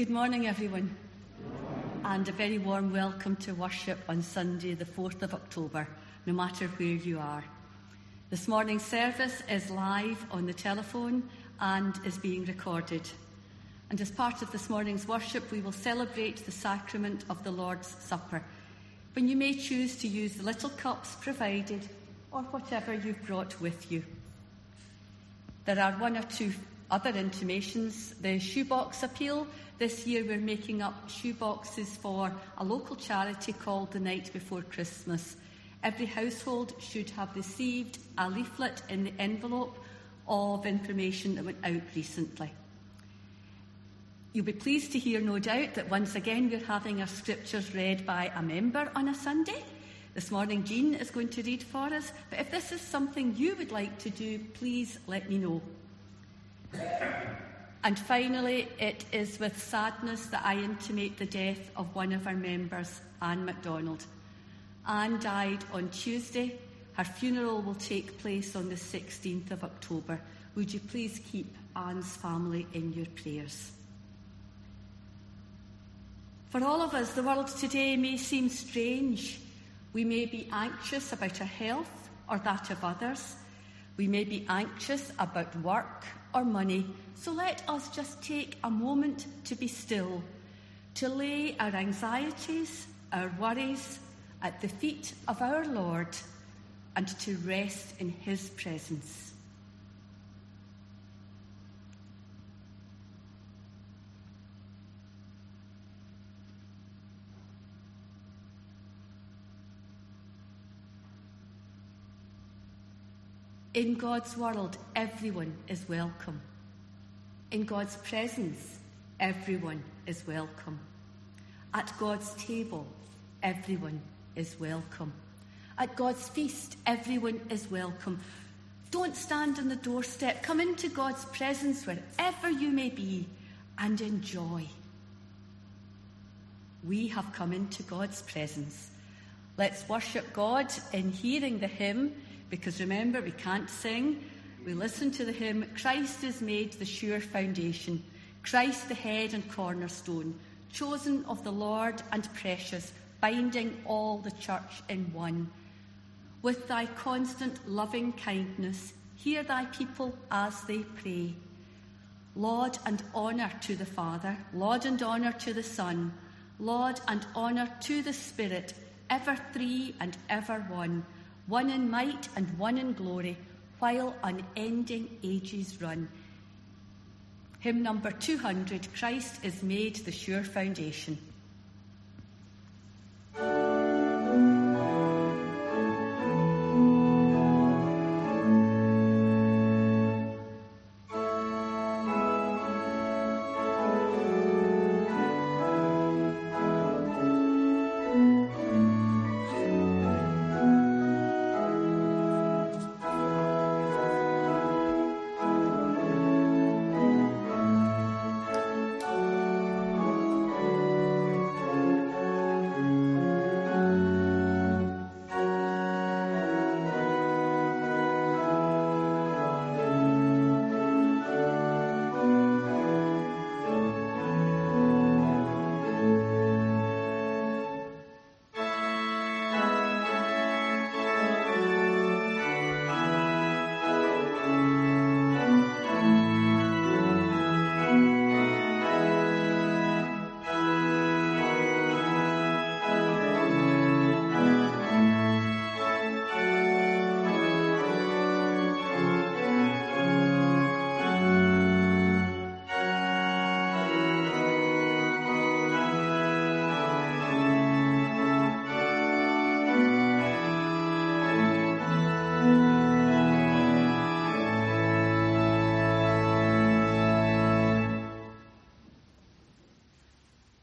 Good morning, everyone, and a very warm welcome to worship on Sunday, the 4th of October, no matter where you are. This morning's service is live on the telephone and is being recorded. And as part of this morning's worship, we will celebrate the sacrament of the Lord's Supper, when you may choose to use the little cups provided or whatever you've brought with you. There are one or two other intimations. The shoebox appeal. This year we're making up shoeboxes for a local charity called The Night Before Christmas. Every household should have received a leaflet in the envelope of information that went out recently. You'll be pleased to hear, no doubt, that once again we're having our scriptures read by a member on a Sunday. This morning, Jean is going to read for us, but if this is something you would like to do, please let me know. And finally, it is with sadness that I intimate the death of one of our members, Anne MacDonald. Anne died on Tuesday. Her funeral will take place on the 16th of October. Would you please keep Anne's family in your prayers? For all of us, the world today may seem strange. We may be anxious about our health or that of others. We may be anxious about work or money. So let us just take a moment to be still, to lay our anxieties, our worries at the feet of our Lord, and to rest in His presence. In God's world, everyone is welcome. In God's presence, everyone is welcome. At God's table, everyone is welcome. At God's feast, everyone is welcome. Don't stand on the doorstep. Come into God's presence wherever you may be and enjoy. We have come into God's presence. Let's worship God in hearing the hymn because remember, we can't sing. We listen to the hymn, Christ is made the sure foundation, Christ the head and cornerstone, chosen of the Lord and precious, binding all the church in one. With thy constant loving kindness, hear thy people as they pray. Laud and honour to the Father, laud and honour to the Son, laud and honour to the Spirit, ever three and ever one one in might and one in glory, while unending ages run. Hymn number 200 Christ is made the sure foundation.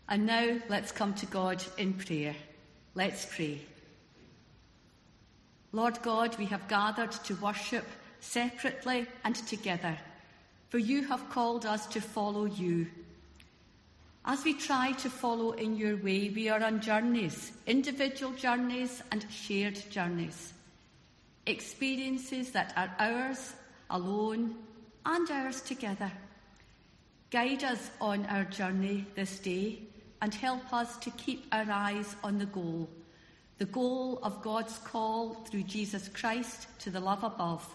And now let's come to God in prayer. Let's pray. Lord God, we have gathered to worship separately and together, for you have called us to follow you. As we try to follow in your way, we are on journeys, individual journeys and shared journeys. Experiences that are ours alone and ours together. Guide us on our journey this day and help us to keep our eyes on the goal, the goal of God's call through Jesus Christ to the love above.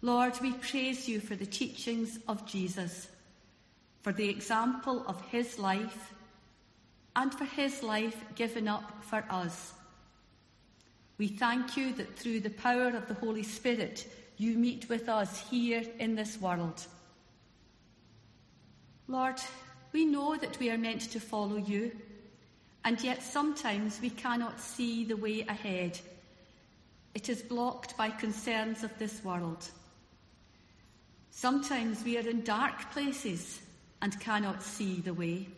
Lord, we praise you for the teachings of Jesus, for the example of his life, and for his life given up for us. We thank you that through the power of the Holy Spirit, you meet with us here in this world. Lord, we know that we are meant to follow you, and yet sometimes we cannot see the way ahead. It is blocked by concerns of this world. Sometimes we are in dark places and cannot see the way.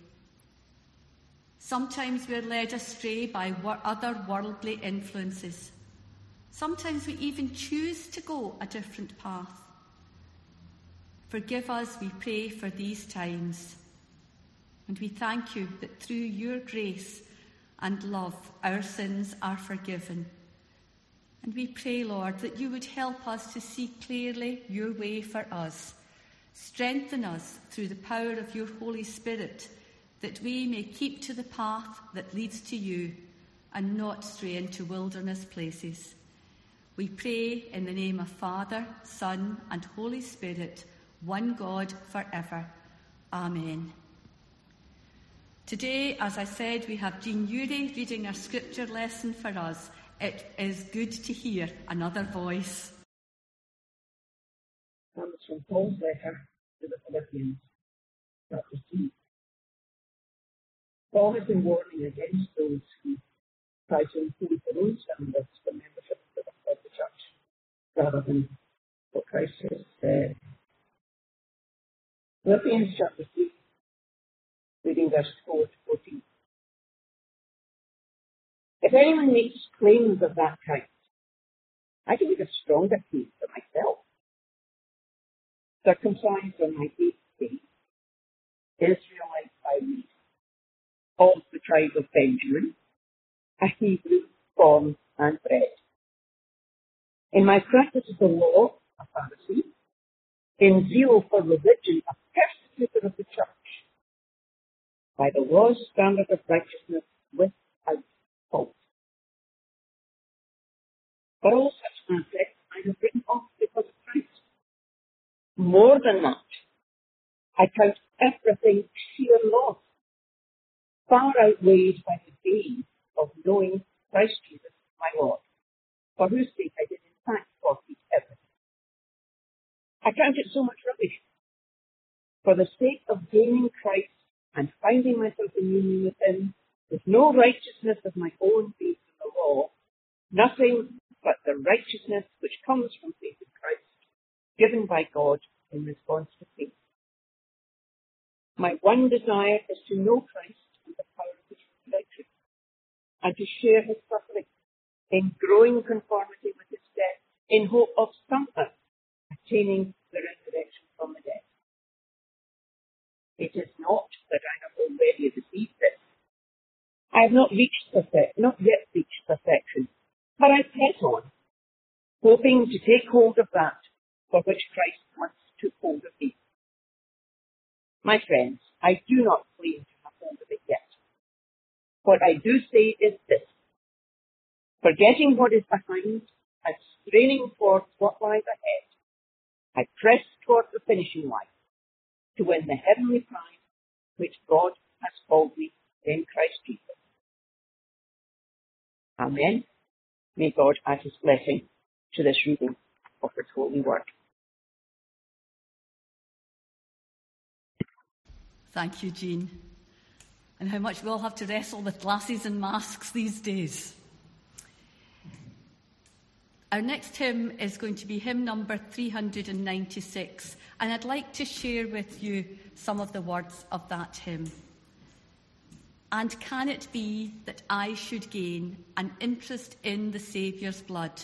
Sometimes we are led astray by other worldly influences. Sometimes we even choose to go a different path. Forgive us, we pray, for these times. And we thank you that through your grace and love, our sins are forgiven. And we pray, Lord, that you would help us to see clearly your way for us. Strengthen us through the power of your Holy Spirit, that we may keep to the path that leads to you and not stray into wilderness places. We pray in the name of Father, Son, and Holy Spirit one God forever. Amen. Today, as I said, we have Jean Urie reading our scripture lesson for us. It is good to hear another voice. Comes from Paul's letter to the Philippians, chapter 3. Paul has been warning against those who try to impose their own standards for membership of the church rather than what Christ has said. Philippians chapter 3, verse 4 to 14. If anyone makes claims of that kind, I can make a stronger case for myself. Circumcised on my eighth day, Israelite by reason, of the tribe of Benjamin, a Hebrew born and bred. In my practice of the law, a Pharisee, in zeal for religion, a persecutor of the church, by the law's standard of righteousness without fault. But all such aspects I have written off because of Christ. More than that, I count everything sheer loss, far outweighed by the gain of knowing Christ Jesus, my Lord, for whose sake I did in fact forfeit everything. I count it so much rubbish. For the sake of gaining Christ and finding myself in union with Him, with no righteousness of my own based on the law, nothing but the righteousness which comes from faith in Christ, given by God in response to faith. My one desire is to know Christ and the power of His resurrection, and to share His suffering in growing conformity with His death, in hope of somehow attaining the resurrection from the dead. It is not that I have already received this. I have not reached perfect, not yet reached perfection, but I press on, hoping to take hold of that for which Christ once took hold of me. My friends, I do not claim to have hold of it yet. What I do say is this. Forgetting what is behind and straining towards what lies ahead, I press toward the finishing line to win the heavenly prize which God has called me in Christ Jesus. Amen. May God add his blessing to this reading of his holy word. Thank you, Jean. And how much we all have to wrestle with glasses and masks these days. Our next hymn is going to be hymn number 396, and I'd like to share with you some of the words of that hymn. And can it be that I should gain an interest in the Saviour's blood?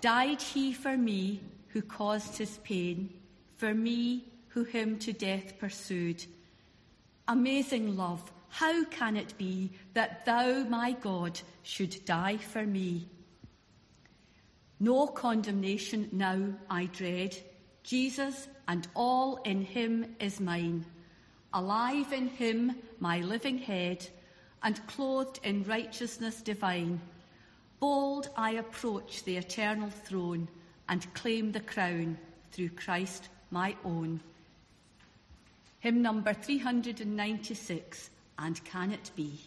Died he for me who caused his pain, for me who him to death pursued? Amazing love, how can it be that thou, my God, should die for me? No condemnation now I dread, Jesus and all in him is mine. Alive in him, my living head, and clothed in righteousness divine. Bold I approach the eternal throne and claim the crown through Christ my own. Hymn number 396, and can it be?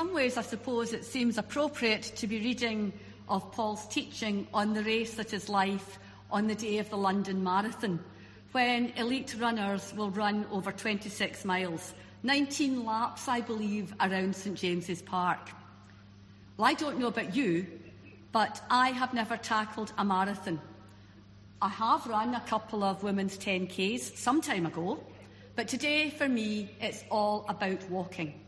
Some ways, I suppose it seems appropriate to be reading of Paul's teaching on the race that is life on the day of the London Marathon, when elite runners will run over 26 miles, 19 laps, I believe, around St James's Park. Well, I don't know about you, but I have never tackled a marathon. I have run a couple of women's 10Ks some time ago, but today for me it's all about walking.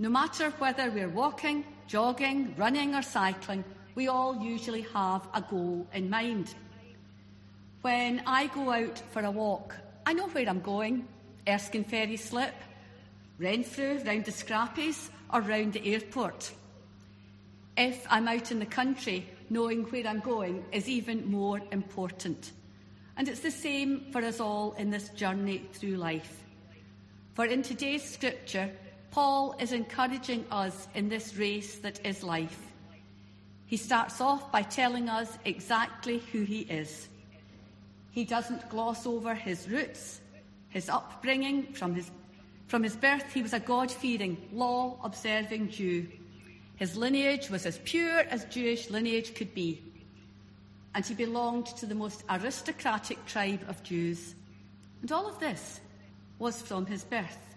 No matter whether we're walking, jogging, running, or cycling, we all usually have a goal in mind. When I go out for a walk, I know where I'm going Erskine Ferry Slip, Renfrew, round the Scrappies, or round the airport. If I'm out in the country, knowing where I'm going is even more important. And it's the same for us all in this journey through life. For in today's scripture, Paul is encouraging us in this race that is life. He starts off by telling us exactly who he is. He doesn't gloss over his roots, his upbringing. From his, from his birth, he was a God fearing, law observing Jew. His lineage was as pure as Jewish lineage could be. And he belonged to the most aristocratic tribe of Jews. And all of this was from his birth.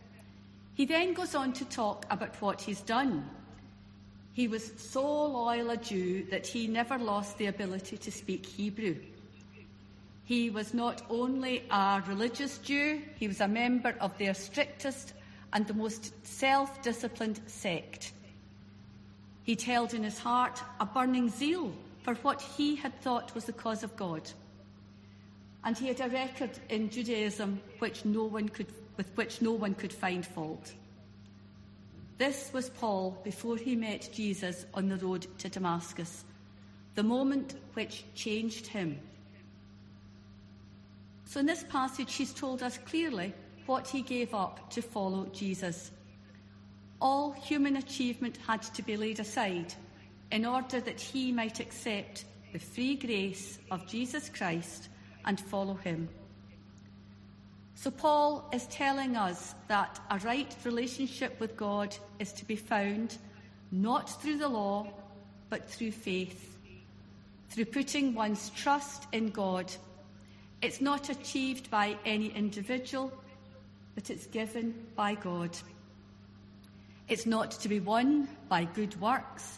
He then goes on to talk about what he's done. He was so loyal a Jew that he never lost the ability to speak Hebrew. He was not only a religious Jew, he was a member of their strictest and the most self disciplined sect. He'd held in his heart a burning zeal for what he had thought was the cause of God. And he had a record in Judaism which no one could with which no one could find fault. This was Paul before he met Jesus on the road to Damascus, the moment which changed him. So, in this passage, he's told us clearly what he gave up to follow Jesus. All human achievement had to be laid aside in order that he might accept the free grace of Jesus Christ and follow him. So, Paul is telling us that a right relationship with God is to be found not through the law, but through faith. through putting one's trust in God. It's not achieved by any individual, but it's given by God. It's not to be won by good works,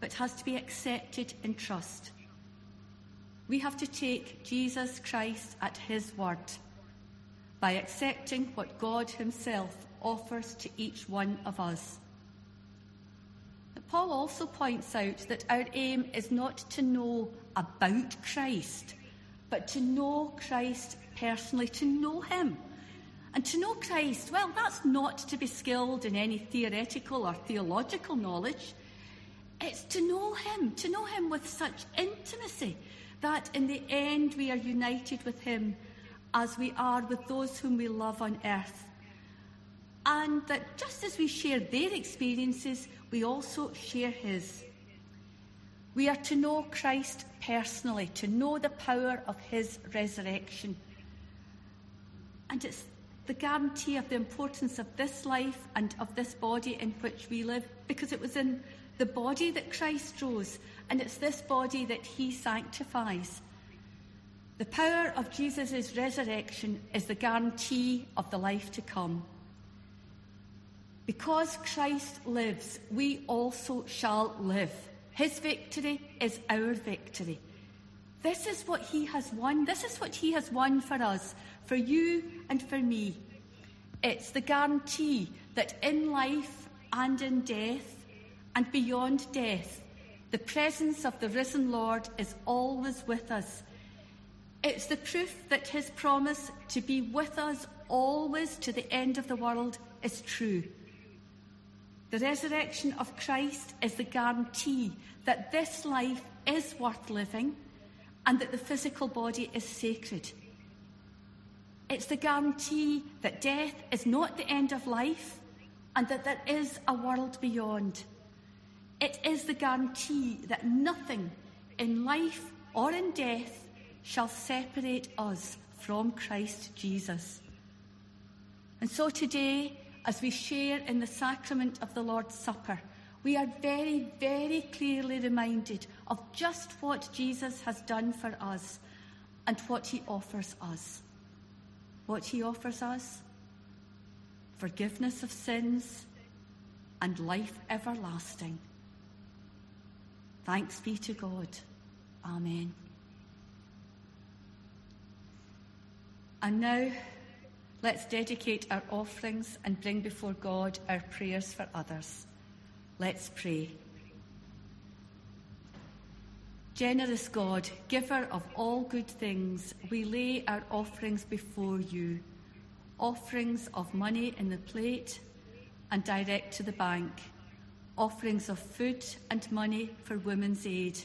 but has to be accepted in trust. We have to take Jesus Christ at his word by accepting what God himself offers to each one of us. Paul also points out that our aim is not to know about Christ, but to know Christ personally, to know him. And to know Christ, well, that's not to be skilled in any theoretical or theological knowledge. It's to know him, to know him with such intimacy that in the end we are united with him as we are with those whom we love on earth. And that just as we share their experiences, we also share his. We are to know Christ personally, to know the power of his resurrection. And it's the guarantee of the importance of this life and of this body in which we live, because it was in the body that Christ rose, and it's this body that he sanctifies. The power of Jesus' resurrection is the guarantee of the life to come. Because Christ lives, we also shall live. His victory is our victory. This is what he has won. This is what he has won for us, for you and for me. It's the guarantee that in life and in death and beyond death, the presence of the risen Lord is always with us. It's the proof that his promise to be with us always to the end of the world is true. The resurrection of Christ is the guarantee that this life is worth living and that the physical body is sacred. It's the guarantee that death is not the end of life and that there is a world beyond. It is the guarantee that nothing in life or in death shall separate us from Christ Jesus. And so today, as we share in the sacrament of the Lord's Supper, we are very, very clearly reminded of just what Jesus has done for us and what he offers us. What he offers us? Forgiveness of sins and life everlasting. Thanks be to God. Amen. And now, Let's dedicate our offerings and bring before God our prayers for others. Let's pray. Generous God, giver of all good things, we lay our offerings before you. Offerings of money in the plate and direct to the bank. Offerings of food and money for women's aid.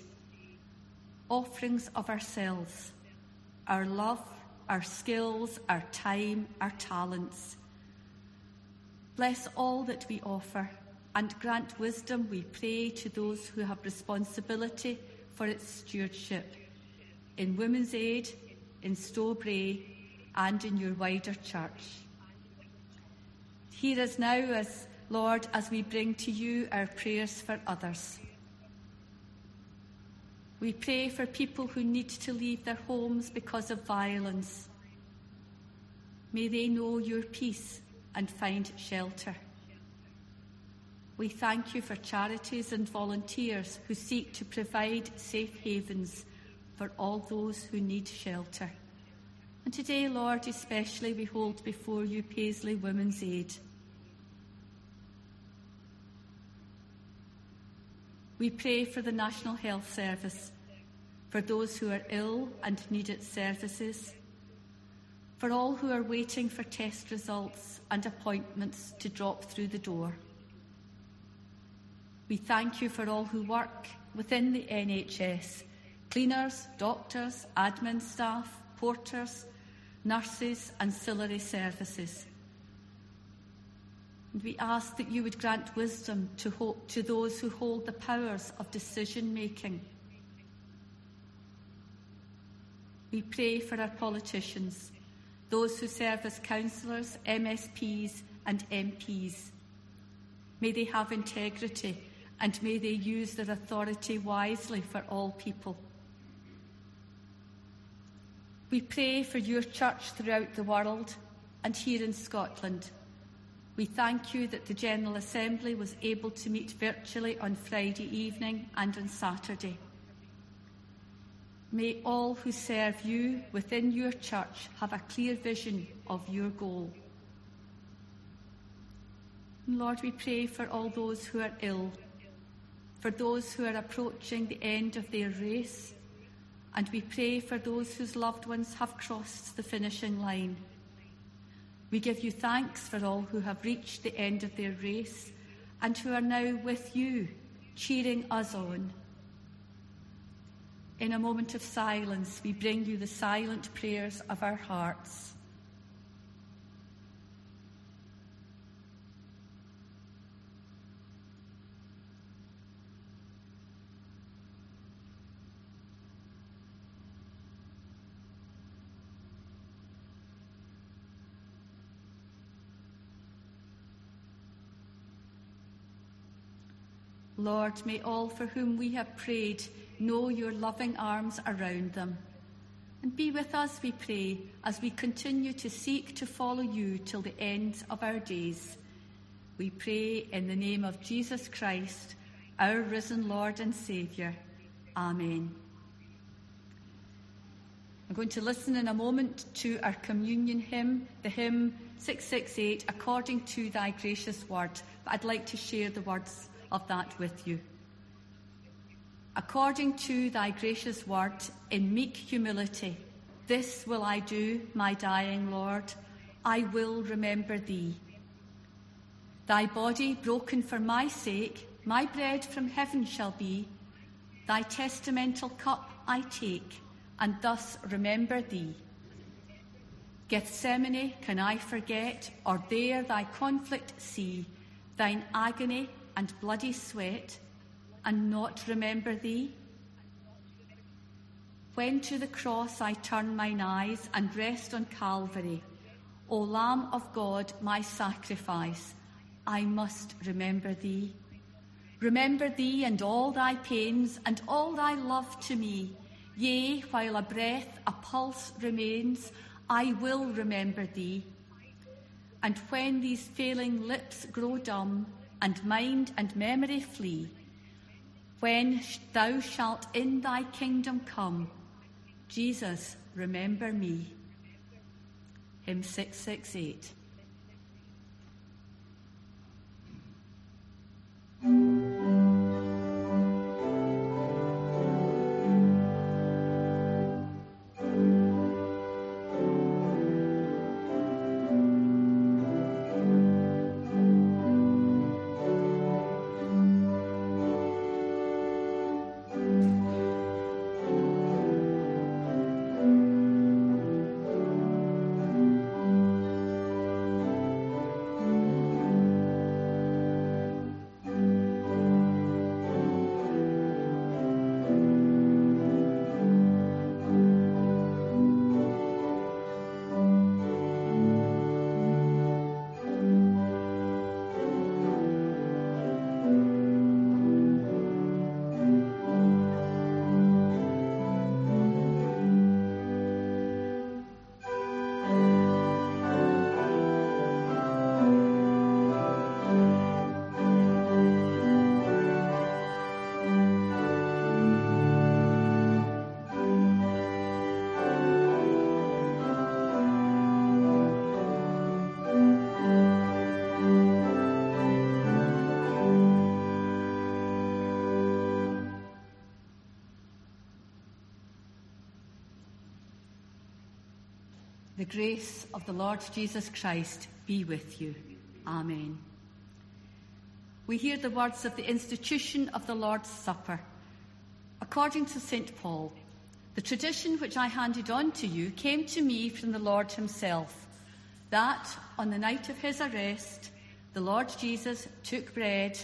Offerings of ourselves, our love, our skills, our time, our talents. Bless all that we offer and grant wisdom, we pray, to those who have responsibility for its stewardship in Women's Aid, in Stowbray, and in your wider church. Hear us now, as Lord, as we bring to you our prayers for others. We pray for people who need to leave their homes because of violence. May they know your peace and find shelter. We thank you for charities and volunteers who seek to provide safe havens for all those who need shelter. And today, Lord, especially we hold before you Paisley Women's Aid. We pray for the National Health Service, for those who are ill and need its services, for all who are waiting for test results and appointments to drop through the door. We thank you for all who work within the NHS cleaners, doctors, admin staff, porters, nurses, ancillary services. We ask that you would grant wisdom to, to those who hold the powers of decision making. We pray for our politicians, those who serve as councillors, MSPs, and MPs. May they have integrity and may they use their authority wisely for all people. We pray for your church throughout the world and here in Scotland. We thank you that the General Assembly was able to meet virtually on Friday evening and on Saturday. May all who serve you within your church have a clear vision of your goal. Lord, we pray for all those who are ill, for those who are approaching the end of their race, and we pray for those whose loved ones have crossed the finishing line. We give you thanks for all who have reached the end of their race and who are now with you, cheering us on. In a moment of silence, we bring you the silent prayers of our hearts. Lord, may all for whom we have prayed know your loving arms around them. And be with us, we pray, as we continue to seek to follow you till the end of our days. We pray in the name of Jesus Christ, our risen Lord and Saviour. Amen. I'm going to listen in a moment to our communion hymn, the hymn 668, According to Thy Gracious Word. But I'd like to share the words of that with you. According to thy gracious word, in meek humility, this will I do, my dying Lord, I will remember thee. Thy body broken for my sake, my bread from heaven shall be. Thy testamental cup I take, and thus remember thee. Gethsemane can I forget, or there thy conflict see, thine agony and bloody sweat, and not remember thee? When to the cross I turn mine eyes and rest on Calvary, O Lamb of God, my sacrifice, I must remember thee. Remember thee and all thy pains and all thy love to me. Yea, while a breath, a pulse remains, I will remember thee. And when these failing lips grow dumb, and mind and memory flee, when thou shalt in thy kingdom come, Jesus, remember me. Hymn 668. The grace of the Lord Jesus Christ be with you. Amen. We hear the words of the institution of the Lord's Supper. According to St. Paul, the tradition which I handed on to you came to me from the Lord Himself, that on the night of His arrest, the Lord Jesus took bread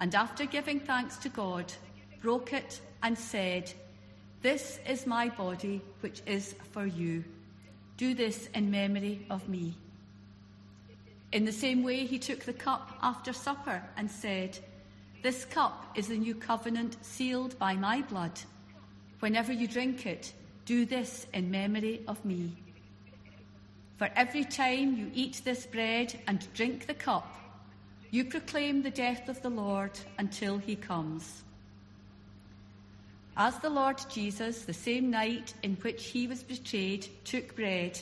and after giving thanks to God, broke it and said, This is my body which is for you. Do this in memory of me. In the same way, he took the cup after supper and said, This cup is the new covenant sealed by my blood. Whenever you drink it, do this in memory of me. For every time you eat this bread and drink the cup, you proclaim the death of the Lord until he comes. As the Lord Jesus, the same night in which he was betrayed, took bread,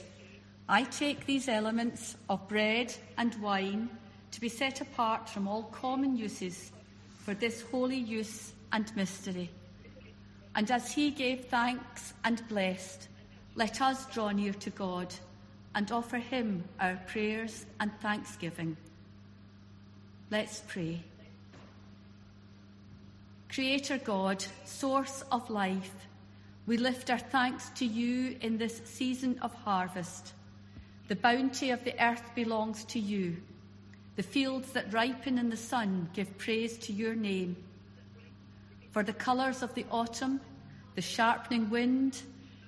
I take these elements of bread and wine to be set apart from all common uses for this holy use and mystery. And as he gave thanks and blessed, let us draw near to God and offer him our prayers and thanksgiving. Let's pray. Creator God, source of life, we lift our thanks to you in this season of harvest. The bounty of the earth belongs to you. The fields that ripen in the sun give praise to your name. For the colours of the autumn, the sharpening wind,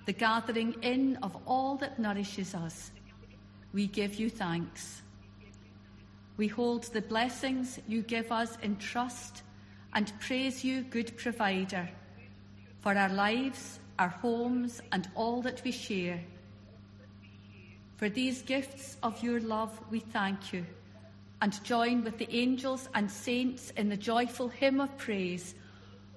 the gathering in of all that nourishes us, we give you thanks. We hold the blessings you give us in trust and praise you, good provider, for our lives, our homes, and all that we share. For these gifts of your love, we thank you and join with the angels and saints in the joyful hymn of praise.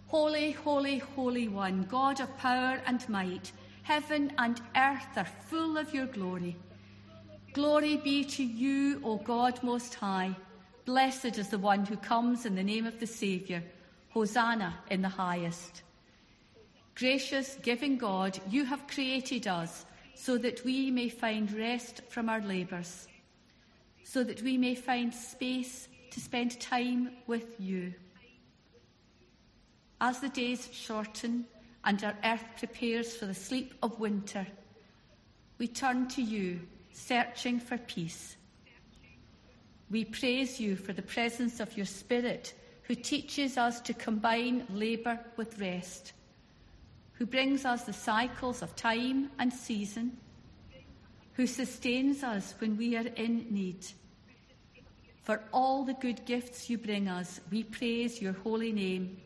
Holy, holy, holy one, God of power and might, heaven and earth are full of your glory. Glory be to you, O God Most High. Blessed is the one who comes in the name of the Saviour. Hosanna in the highest. Gracious, giving God, you have created us so that we may find rest from our labours, so that we may find space to spend time with you. As the days shorten and our earth prepares for the sleep of winter, we turn to you, searching for peace. We praise you for the presence of your Spirit, who teaches us to combine labour with rest, who brings us the cycles of time and season, who sustains us when we are in need. For all the good gifts you bring us, we praise your holy name.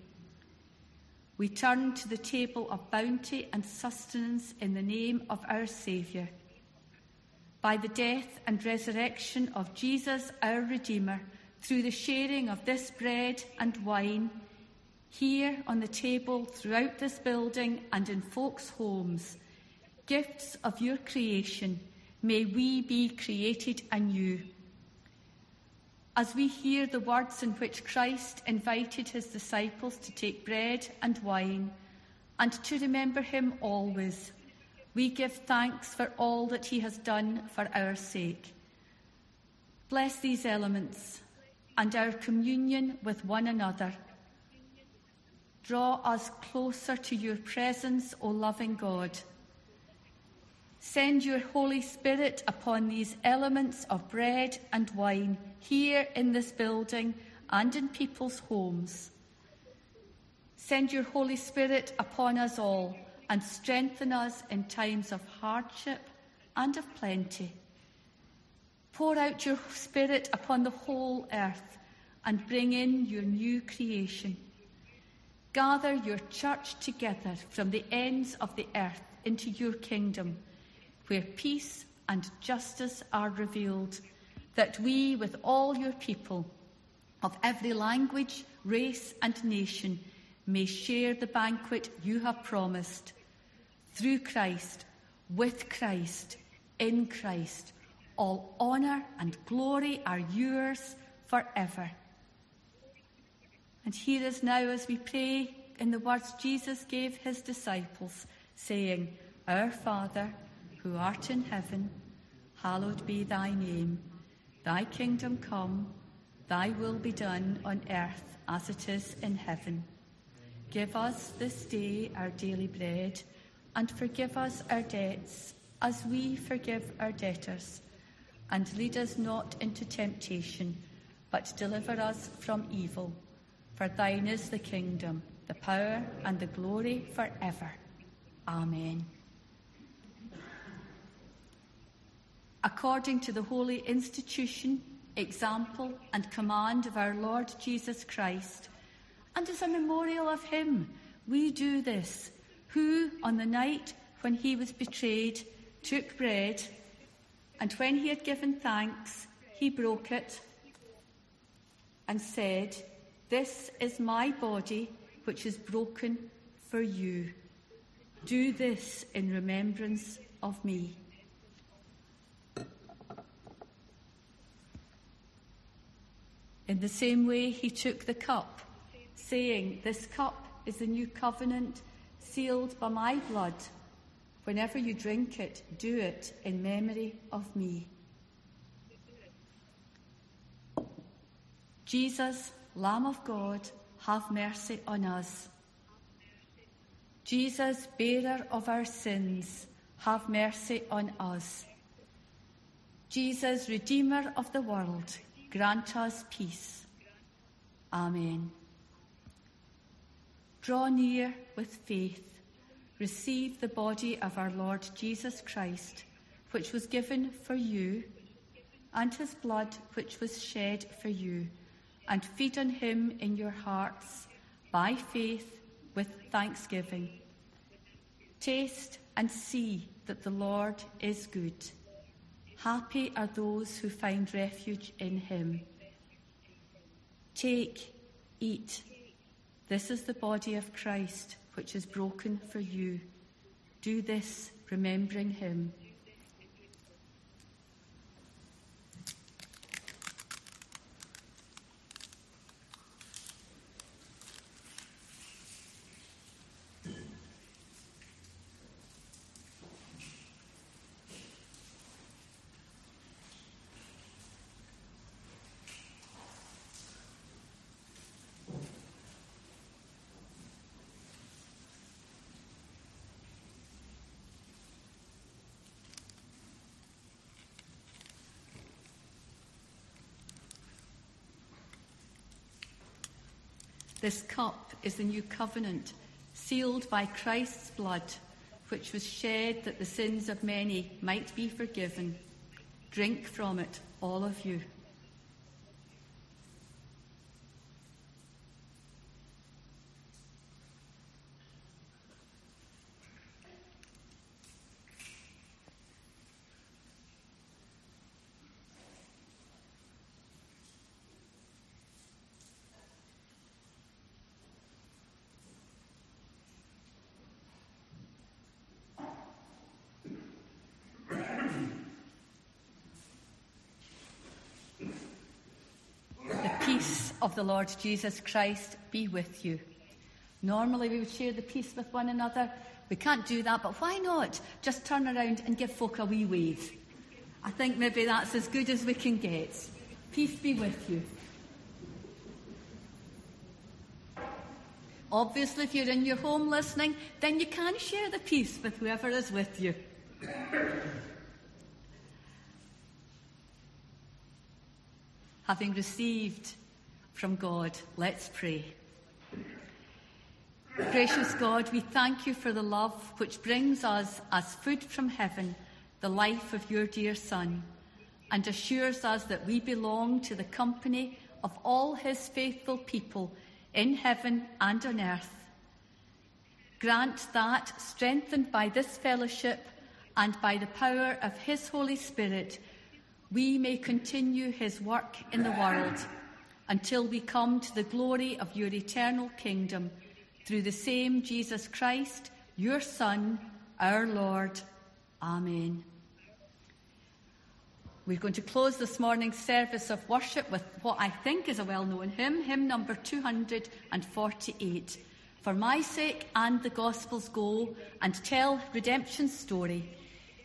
We turn to the table of bounty and sustenance in the name of our Saviour by the death and resurrection of Jesus, our Redeemer, through the sharing of this bread and wine, here on the table, throughout this building, and in folks' homes, gifts of your creation, may we be created anew. As we hear the words in which Christ invited his disciples to take bread and wine and to remember him always, we give thanks for all that he has done for our sake. Bless these elements and our communion with one another. Draw us closer to your presence, O loving God. Send your Holy Spirit upon these elements of bread and wine here in this building and in people's homes. Send your Holy Spirit upon us all and strengthen us in times of hardship and of plenty. Pour out your Spirit upon the whole earth and bring in your new creation. Gather your church together from the ends of the earth into your kingdom, where peace and justice are revealed, that we, with all your people of every language, race, and nation, may share the banquet you have promised through Christ, with Christ, in Christ. All honour and glory are yours forever. And hear us now as we pray in the words Jesus gave his disciples, saying, Our Father, who art in heaven, hallowed be thy name. Thy kingdom come, thy will be done on earth as it is in heaven. Give us this day our daily bread and forgive us our debts as we forgive our debtors. And lead us not into temptation, but deliver us from evil. For thine is the kingdom, the power, and the glory forever. Amen. According to the holy institution, example, and command of our Lord Jesus Christ, and as a memorial of him, we do this who, on the night when he was betrayed, took bread, and when he had given thanks, he broke it and said, This is my body, which is broken for you. Do this in remembrance of me. In the same way, he took the cup, saying, This cup is the new covenant sealed by my blood. Whenever you drink it, do it in memory of me. Jesus, Lamb of God, have mercy on us. Jesus, bearer of our sins, have mercy on us. Jesus, Redeemer of the world, grant us peace. Amen. Draw near with faith. Receive the body of our Lord Jesus Christ, which was given for you, and his blood, which was shed for you, and feed on him in your hearts by faith with thanksgiving. Taste and see that the Lord is good. Happy are those who find refuge in him. Take, eat. This is the body of Christ, which is broken for you. Do this, remembering him. This cup is the new covenant, sealed by Christ's blood, which was shed that the sins of many might be forgiven. Drink from it, all of you. peace of the Lord Jesus Christ be with you. Normally we would share the peace with one another. We can't do that, but why not just turn around and give folk a wee wave? I think maybe that's as good as we can get. Peace be with you. Obviously, if you're in your home listening, then you can share the peace with whoever is with you. Having received from God. Let's pray. Gracious God, we thank you for the love which brings us as food from heaven the life of your dear Son and assures us that we belong to the company of all his faithful people in heaven and on earth. Grant that, strengthened by this fellowship and by the power of his Holy Spirit, we may continue his work in the world until we come to the glory of your eternal kingdom through the same Jesus Christ, your Son, our Lord. Amen. We're going to close this morning's service of worship with what I think is a well known hymn, hymn number 248. For my sake and the Gospel's go and tell redemption's story.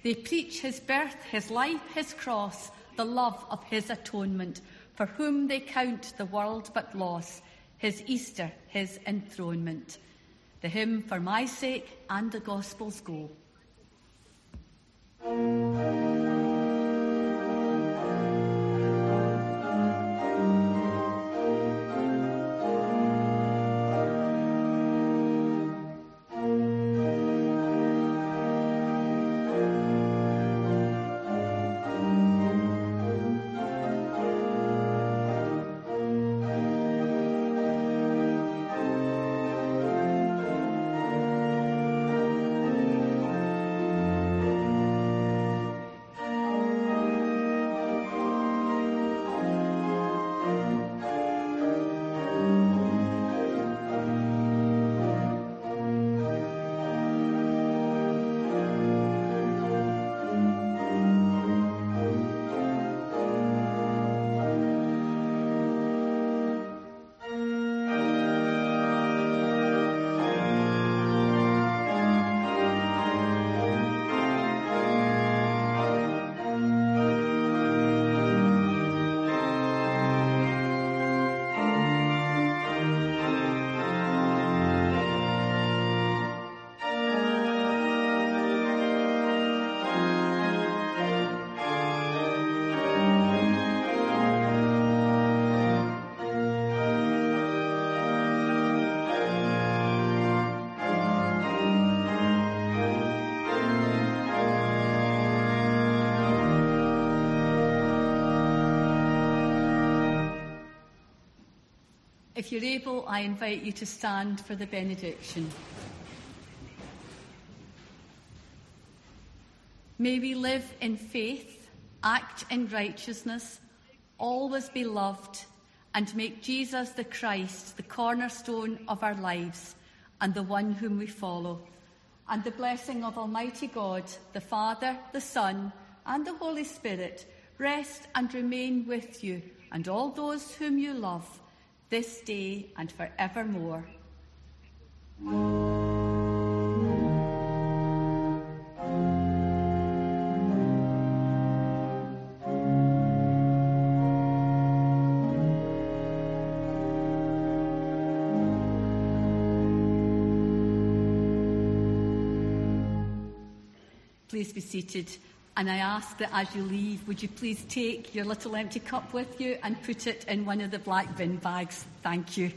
They preach his birth, his life, his cross, the love of his atonement for whom they count the world but loss, his Easter, his enthronement. The hymn for my sake and the gospel's go. If you're able, I invite you to stand for the benediction. May we live in faith, act in righteousness, always be loved, and make Jesus the Christ the cornerstone of our lives and the one whom we follow. And the blessing of Almighty God, the Father, the Son, and the Holy Spirit rest and remain with you and all those whom you love this day and forevermore. Please be seated. And I ask that as you leave, would you please take your little empty cup with you and put it in one of the black bin bags? Thank you.